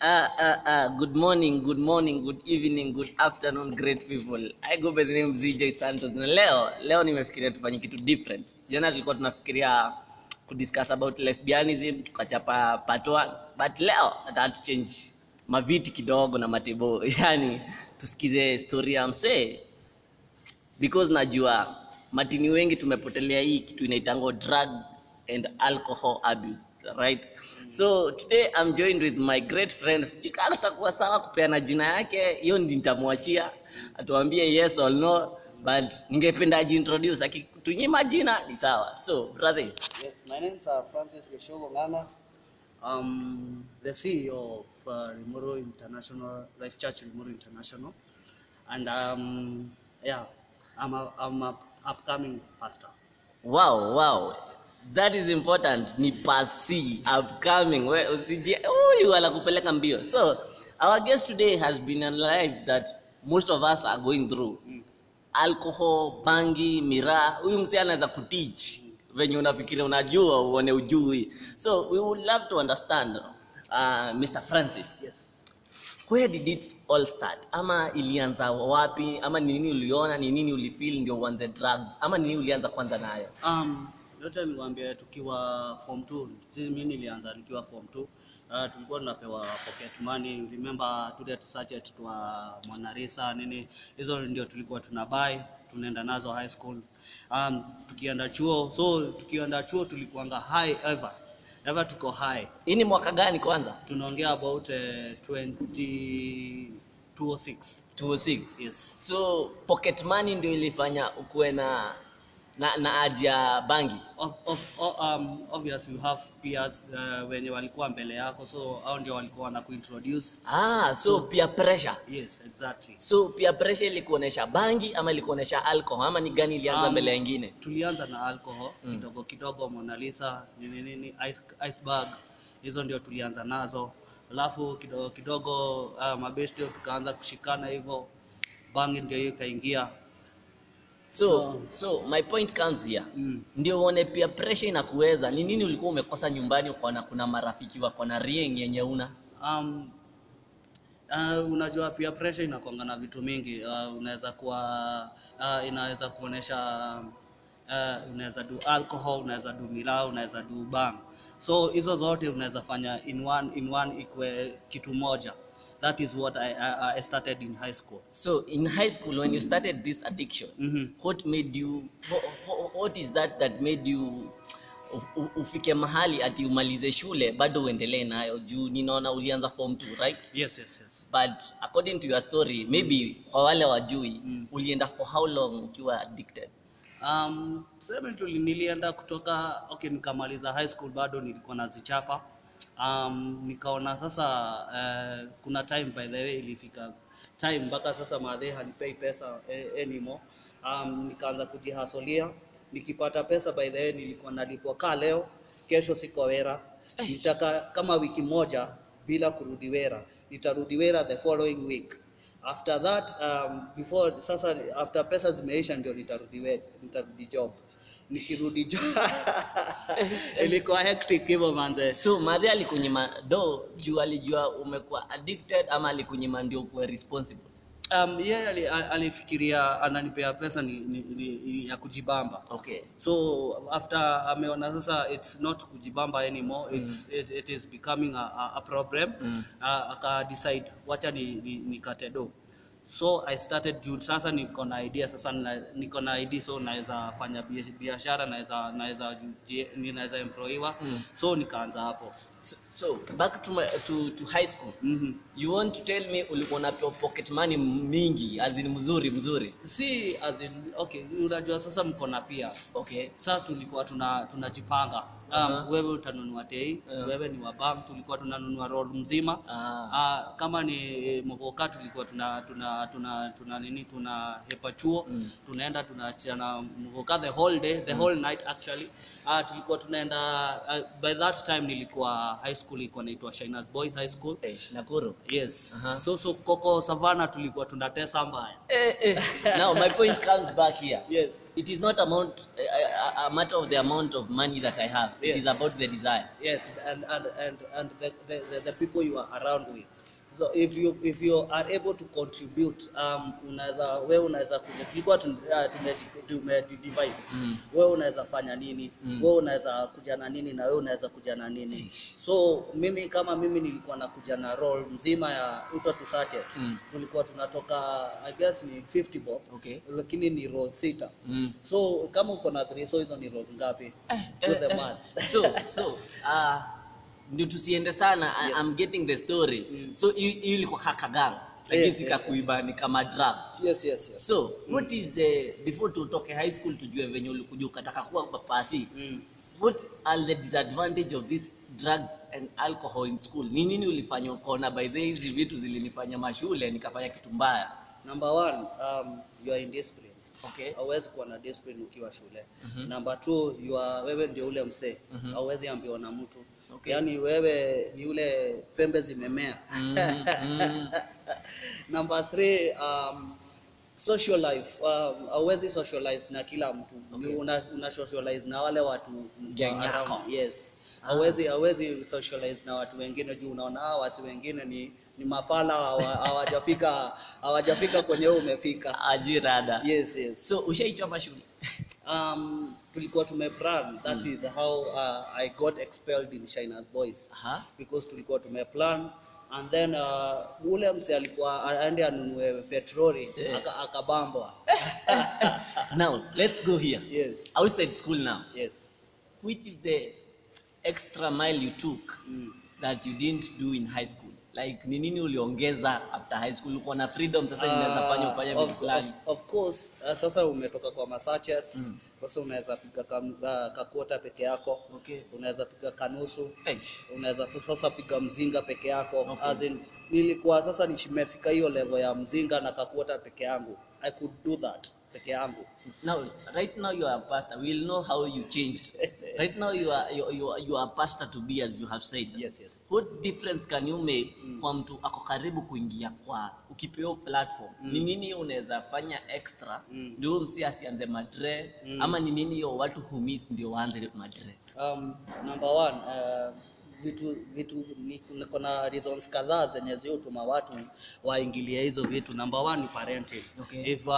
Uh, uh, uh, good morning, good morning, good evening, good afternoon, great people. I go by the name ZJ Santos. Na leo, leo nimefikiria tufanye kitu different. Jana tulikuwa tunafikiria kudiscuss about lesbianism, tukachapa part one. But leo nataka tu change maviti kidogo na matebo. Yaani tusikize story ya msee because najua matini wengi tumepotelea hii kitu inaitangwa drug and alcohol abuse right? So today i'm joined with my great friends ikatakuwa sawa kupeana jina yake hiyo nitamwachia atuambie yes or no but ningependa ajiintroduce akitunyima jina ni sawa. So brother. Yes, my name is uh, Francis Geshogo. I'm the CEO of uh, Rimuru International Life Church Rimuru International, and um, yeah, I'm a, I'm a upcoming pastor. wow wow that is important. Ni pasi upcoming. Huyu anakupeleka mbio. So our guest today has been alive that most of us are going through. Alcohol bangi miraa huyu msi anaweza kuteach. Venye unafikiria unajua uone ujui. So we would love to understand uh, mr francis. Yes. where did it all start? Ama ilianza wapi? Ama ni nini uliona? Ni nini ulifil ndio uanze drugs? Ama ni nini ulianza kwanza nayo? Um, yote niliwaambia tukiwa form 2, mimi nilianza nikiwa form 2. Uh, tulikuwa tunapewa pocket money. Remember tule sachet twa mwanarisa nini hizo ndio tulikuwa tunabai tunaenda nazo high school. Um, tukienda chuo so tukienda chuo tulikuanga high ever. Ever tuko high. Hii ni mwaka gani kwanza? Tunaongea about uh, 20 206 206 yes. So pocket money ndio ilifanya ukuwe na na, na ya bangi. Of, of, of, um, obvious you have peers uh, wenye walikuwa mbele yako so hao ndio walikuwa wanakuintroduce ah, so peer pressure. Yes exactly. So peer pressure ilikuonesha bangi ama ilikuonesha alcohol ama ni gani ilianza Um, mbele yengine tulianza na alcohol Mm. kidogo kidogo Mona Lisa nini nini ice, iceberg hizo ndio tulianza nazo. Alafu kidogo kidogo uh, mabesti tukaanza kushikana hivyo bangi ndio hiyo ikaingia so so my point comes here. Mm. ndio uone pia pressure inakuweza. Ni nini ulikuwa umekosa nyumbani ukaona kuna marafiki wako na ring yenye una? Um, uh, unajua pia pressure inakwanga na vitu mingi. Uh, unaweza kuwa uh, inaweza kuonesha uh, unaweza do alcohol unaweza do miraa unaweza do bang. So hizo zote unaweza fanya in one in one ikwe kitu moja that is what I, I, I started in high school so in high school when you started this addiction mm-hmm. what made you wha- wha- what is that that made you ufike mahali ati umalize shule bado uendelee nayo juu ninaona ulianza form 2 right yes yes yes but according to your story maybe kwa wale wajui Mm. ulienda for how long ukiwa addicted Um, nilienda kutoka okay, nikamaliza high school bado nilikuwa nazichapa. Um, nikaona sasa uh, kuna time by the way ilifika time mpaka sasa madhe hanipei pesa eh, anymore. Um, nikaanza kujihasolia nikipata pesa by the way nilikuwa nalipwa kaa leo, kesho siko wera. Nitaka kama wiki moja bila kurudi wera, nitarudi wera the following week. After that um, before sasa after pesa zimeisha ndio nitarudi nitarudi job nikirudi ilikuwa hectic hivyo manze. So madhe alikunyima do juu alijua umekuwa addicted ama alikunyima ndio ukuwe responsible? Um, yeye yeah, ali- alifikiria ananipea pesa ni, ni, ni, ya kujibamba. Okay. So after ameona sasa it's not kujibamba anymore it's, it, it is becoming a, a, a problem. Mm. uh, aka decide wacha ni, ni, nikate do so i started juu. Sasa niko na idea sasa niko na idea so naweza fanya biashara naweza naweza ninaweza employiwa Mm. so nikaanza hapo. So, so back to, my, to, to high school. Mm-hmm. you want to tell me ulikuwa na pocket money mingi azini mzuri mzuri? Si as in, okay unajua sasa mko na peers. Okay. Sasa tulikuwa tuna tunajipanga um, Aha. wewe utanunua tei Yeah. wewe ni wabam tulikuwa tunanunua roll mzima uh -huh. uh, kama ni movoka tulikuwa tuna tuna tuna, tuna nini tuna hepa chuo Mm. tunaenda tunachana mogoka the whole day the whole night actually uh, tulikuwa tunaenda uh, by that time nilikuwa high school ilikuwa inaitwa Shinas Boys High School. Eh, Nakuru. Yes. Aha. So so koko Savana tulikuwa tunatesa mbaya. Eh, eh. Now my point comes back here. Yes. It is not amount, a, a matter of the amount of money that I have. It Yes. is about the desire. Yes, and and and and the, the, the, the people you are around with. So if you if you are able to contribute um, unaweza wewe unaweza kuja tulikuwa uh, tume tume divide Mm. wewe unaweza fanya nini Mm. wewe unaweza kuja na nini na wewe unaweza kuja na nini so mimi kama mimi nilikuwa nakuja na role mzima ya uto to sachet Mm. tulikuwa tunatoka I guess ni 50 bob Okay. lakini ni role sita Mm. so kama uko na 3 so hizo ni role ngapi do the math so so uh, ndio tusiende sana. Yes. I'm getting the story. Mm. so hiyo ilikuwa hakagang lakini Yes, si yes, kakuiba ni kama drugs. Yes yes yes. So what is the before tutoke high school tujue venye ulikuja ukataka kuwa papasi mm. what are the disadvantage of this drugs and alcohol in school? Ni nini ulifanya ukaona by the hizi vitu zilinifanya mashule nikafanya kitu mbaya? Number one um, you are indisciplined okay. Hauwezi kuwa na discipline ukiwa shule. Mhm. number two you are, wewe ndio ule msee. Mhm. hauwezi ambiwa na mtu Okay. yaani wewe ni ule pembe zimemea Mm, mm. number three um, social life um, hauwezi socialize na kila mtu Okay. Una, una socialize na wale watu around. yes Ah. hauwezi hauwezi socialize na watu wengine juu unaona hawa watu wengine ni ni mafala hawajafika hawajafika kwenye umefika ajirada yes yes so ushaichoma shule um, tulikuwa tumeplan that is how uh, I got expelled in China's Boys. Aha. because tulikuwa tumeplan and then uh, ule mse alikuwa aende anunue petroli Eh. aka- now let's go here. Yes. Outside school now. Yes. Which is the extra mile you took mm. that you didn't do in high school like ni nini uliongeza after high school? Uko na freedom sasa inaweza fanya ufanye Uh, vitu fulani. of, of course uh, sasa umetoka kwa masachets Mm. sasa unaweza piga uh, kakuota peke yako. Okay. Unaweza piga kanusu unaweza sasa piga mzinga peke yako. Okay. as in, nilikuwa sasa nimefika hiyo level ya mzinga na kakuota peke yangu. I could do that peke yangu. Now right now you are a pastor. We'll know how you changed. Right now you are you, you, you are a pastor to be as you have said. Yes yes. What difference can you make Mm. kwa mtu ako karibu kuingia kwa ukipewa platform? Mm. ni nini unaweza fanya extra? Mm. ndio msi asianze madre? Mm. ama ni nini yo watu humis ndio waanze madre? Um, number one uh, vitu vitu ni- niko na reasons kadhaa zenye ziutuma watu waingilie hizo vitu number one ni parenting Okay. if uh,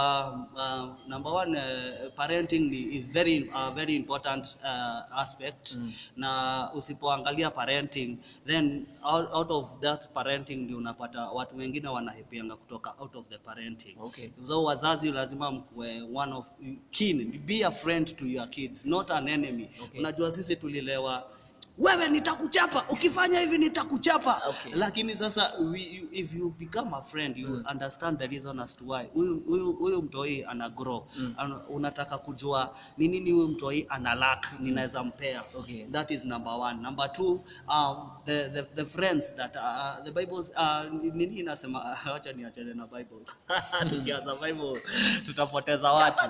uh, number one uh, parenting is very uh, very important uh, aspect Mm. na usipoangalia parenting then out, out of that parenting ndio unapata watu wengine wanahepianga kutoka out of the parenting Okay. so wazazi lazima mkuwe one of keen be a friend to your kids not an enemy Okay. unajua sisi tulilewa wewe nitakuchapa. Ukifanya hivi nitakuchapa. Okay. lakini sasa we, if you become a friend you Mm. understand the reason as to why. Huyu huyu mtoi ana grow. Mm. An, unataka kujua ni nini huyu mtoi ana lack. Ninaweza mpea. Okay. that is number one. Number two um, the, the, the friends that uh, the bibles uh, nini inasema? Wacha niachane na bible. Tukianza bible tutapoteza watu.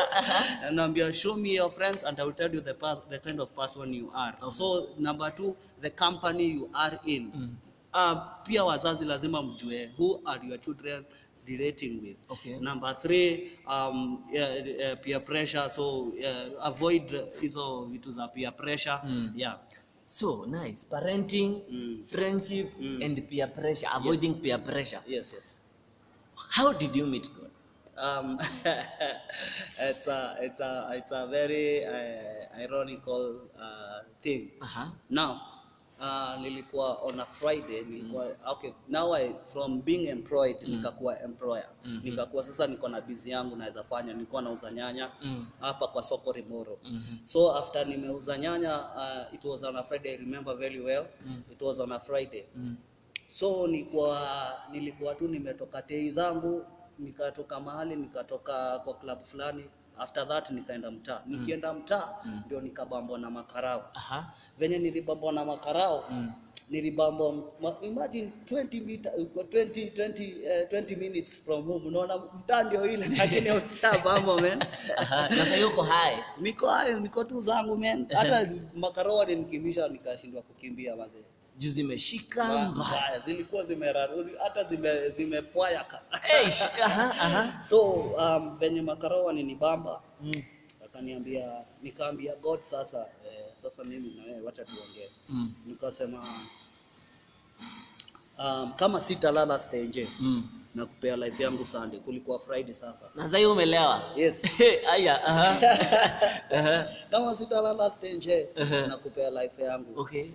naambia show me your friends and i will tell you the, the kind of person you are. Okay. so number two the company you are in Mm. uh, pia wazazi lazima mjue who are your children relating with Okay. number three um, yeah, uh, peer pressure so uh, avoid hizo vitu za peer pressure Mm. yeah so nice parenting Mm. friendship Mm. and peer pressure avoiding Yes. peer pressure yes yes how did you meet god um, it's a it's a it's a very uh, ironical uh, thing uh-huh. now uh, nilikuwa on a friday nilikuwa okay now I, from being employed Mm. nikakuwa employer Mhm. nikakuwa sasa niko na bizi yangu naweza fanya nilikuwa nauza nyanya Mm. hapa kwa soko rimoro Mhm. so after nimeuza nyanya uh, it was on a friday i remember very well Mm. it was on a friday Mm. so nilikuwa nilikuwa tu nimetoka tei zangu nikatoka mahali nikatoka kwa klabu fulani after that nikaenda mtaa. Nikienda mtaa Mm. ndio nikabambwa na makarao. Aha. venye nilibambwa na makarao Mm. nilibamba ma- imagine 20 meter, 20, 20, uh, 20 minutes from home. Unaona mtaa ndio ile lakini ushabambwa man. Sasa yuko hai niko hai niko tu zangu man. Hata makarao walinikimbisha nikashindwa kukimbia mazee zimeshika Mbaya, zilikuwa zimeraruri hata zime zimepwaya ka- Eish, aha, aha. so um, venye makaroa bamba Mm, akaniambia nikaambia god sasa eh, sasa mimi na wewe wacha tuongee. Mm, nikasema um, kama sitalala stenje mm. na kupea life yangu Sunday kulikuwa Friday sasa. Na sasa umelewa? Yes. Aya aha. Kama sitalala stenje -huh. na kupea life yangu. Okay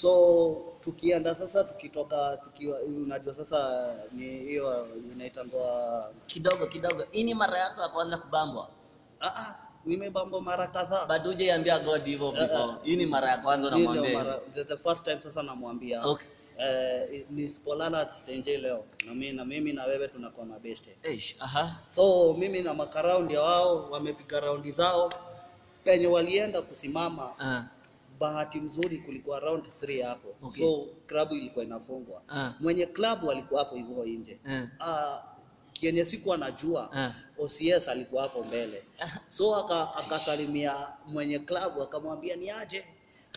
so tukienda sasa tukitoka tukiwa unajua sasa ni hiyo inaitangwa kidogo kidogo. Hii ni mara yako ya kwanza kubambwa? Ah, ah, nimebamba mara kadhaa. Bado hujaiambia god hivyo before. Hii ni mara ya kwanza unamwambia the, the first time sasa namwambia. Okay. eh, nisipolala stenje leo. Na mimi na mimi na wewe tunakuwa mabeste Eish, aha. So mimi na makaraundi wao wamepiga raundi zao. Penye walienda kusimama Ah, bahati mzuri kulikuwa round 3 hapo Okay. so klabu ilikuwa inafungwa Ah. mwenye klabu alikuwa hapo hivyo nje Ah. Ah, kienye sikuwa najua Ah. OCS alikuwa hapo mbele so aka- akasalimia mwenye klabu akamwambia ni aje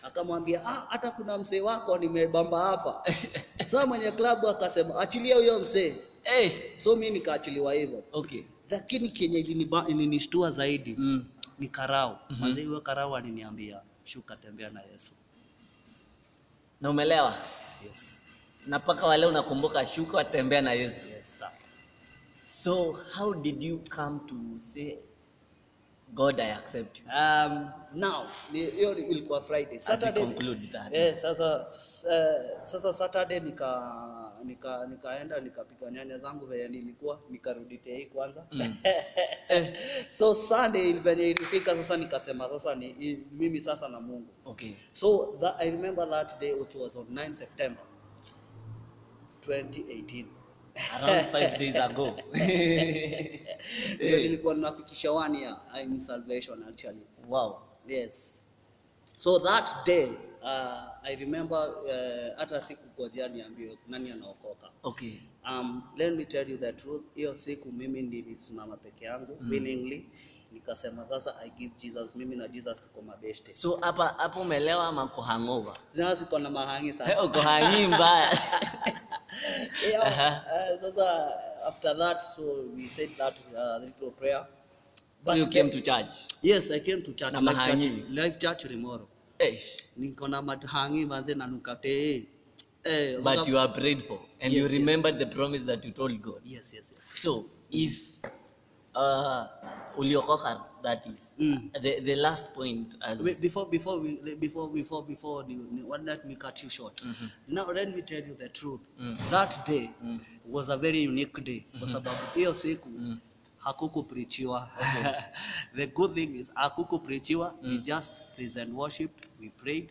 akamwambia ah, hata kuna msee wako nimebamba hapa sasa mwenye klabu akasema achilia huyo msee hey. so mi nikaachiliwa hivyo okay lakini kenye ilinishtua zaidi Mm. ni karau Mhm. mm-hmm. manze huyo karau aliniambia shuka tembea na yesu. Na umelewa? Yes. na mpaka wale unakumbuka shuka watembea na yesu? Yes, sir. so how did you come to say god i accept you Um, now hiyo ilikuwa friday. As we Saturday- conclude that. Eh, sasa uh, sasa saturday nika nika nikaenda nikapika nyanya zangu venye nilikuwa nikarudi tei kwanza. Mm. So sunday venye ilifika sasa nikasema sasa ni mimi sasa na mungu. Okay. So that, i remember that day it was on 9 september 2018 around five days ago. Ndio nilikuwa nafikisha one year in salvation actually. Wow. Yes so that day uh, i remember uh, hata sikukojea niambiwe nani anaokoka? Okay. Um, let me tell you the truth. Hiyo siku mimi nilisimama peke yangu Mm. willingly. Nikasema sasa i give jesus mimi na jesus tuko mabeshte. So hapa hapo umelewa ama uko hangover? Sasa siko na mahangi sasa uko hangi mbaya. Yeah, Aha. uh, sasa after that so we said that uh, little prayer. So you But came to church? Yes i came to church. Na mahangi? life church tomorrow Eh, niko na mahangi maze nanukate eh, but you are prayed for and you Yes, yes. the promise that you told god yes yes yes so if uh, uliokoka that is Mm. the, the last point as Wait, before before we before before before the, the, one let me cut you short Mhm. now let me tell you the truth Mm. that day Mm. was a very unique day kwa sababu hiyo siku Mm. Hakukupreachiwa the good thing is hakukupreachiwa we Mm. just present worship. We prayed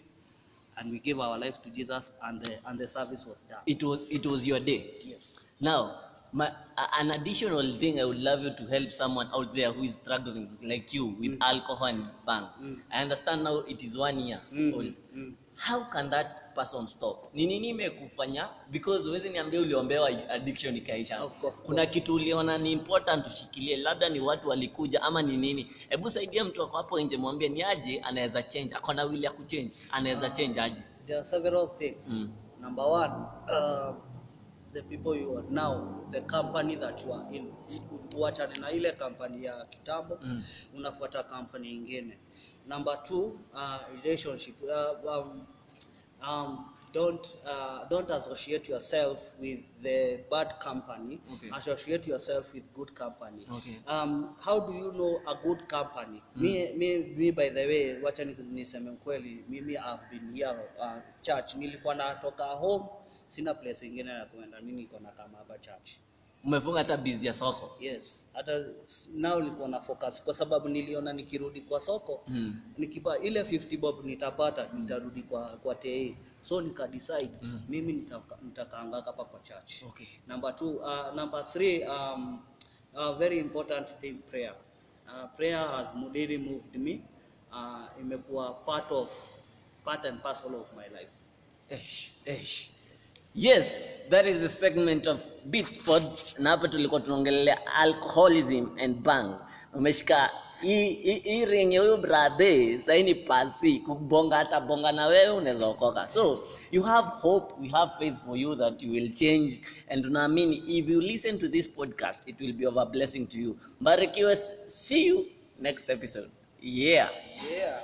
and we gave our life to jesus and the and the service was done. It was it was your day. Yes. Now my, an additional thing i would love you to help someone out there who is struggling like you with alcohol and bang. Mm. i understand now it is one year Mm, old. Mm. How can that person stop ni nini imekufanya because uwezi niambia uliombewa addiction ikaisha kuna kitu uliona ni important ushikilie labda ni watu walikuja ama ni nini hebu saidia mtu ako hapo nje mwambie ni aje anaweza change ako na wili ya kuchange anaweza change aje there are several things. Mm. Number one, uh, the people you are now, the company that you are in. Uachane na ile company ya kitambo, Mm. unafuata company ingine. Number two, uh, relationship. Uh, um, um, don't uh, don't associate yourself with the bad company. Okay. Associate yourself with good company. Okay. Um, how do you know a good company? Me, me, me by the way, wacha niseme kweli, mimi I've been here uh, church. Nilikuwa natoka home, sina place ingine ya kuenda. Mimi niko na kama hapa church. Umefunga hata bizi ya soko Yes, hata nao nilikuwa na focus kwa sababu niliona nikirudi kwa soko Mm. nikipa ile 50 bob nitapata nitarudi kwa kwa TE. So nika decide Mm. mimi nitaka- nitakaanga hapa kwa church. okay Number 2 uh, number 3 um, a very important thing, prayer. Uh, prayer has really moved me. Uh, imekuwa part of, part and parcel of my life. Eish, eish. Yes that is the segment of beatspod na hapa tulikuwa tunaongelelea alcoholism and bang. Umeshika hii- ring huyu brother sahii ni pasi kubonga hata bonga na wewe unaweza okoka. So you have hope we have faith for you that you will change. And tunaamini if you listen to this podcast it will be of a blessing to you. Mbarikiwe see you next episode. Yeah. Yeah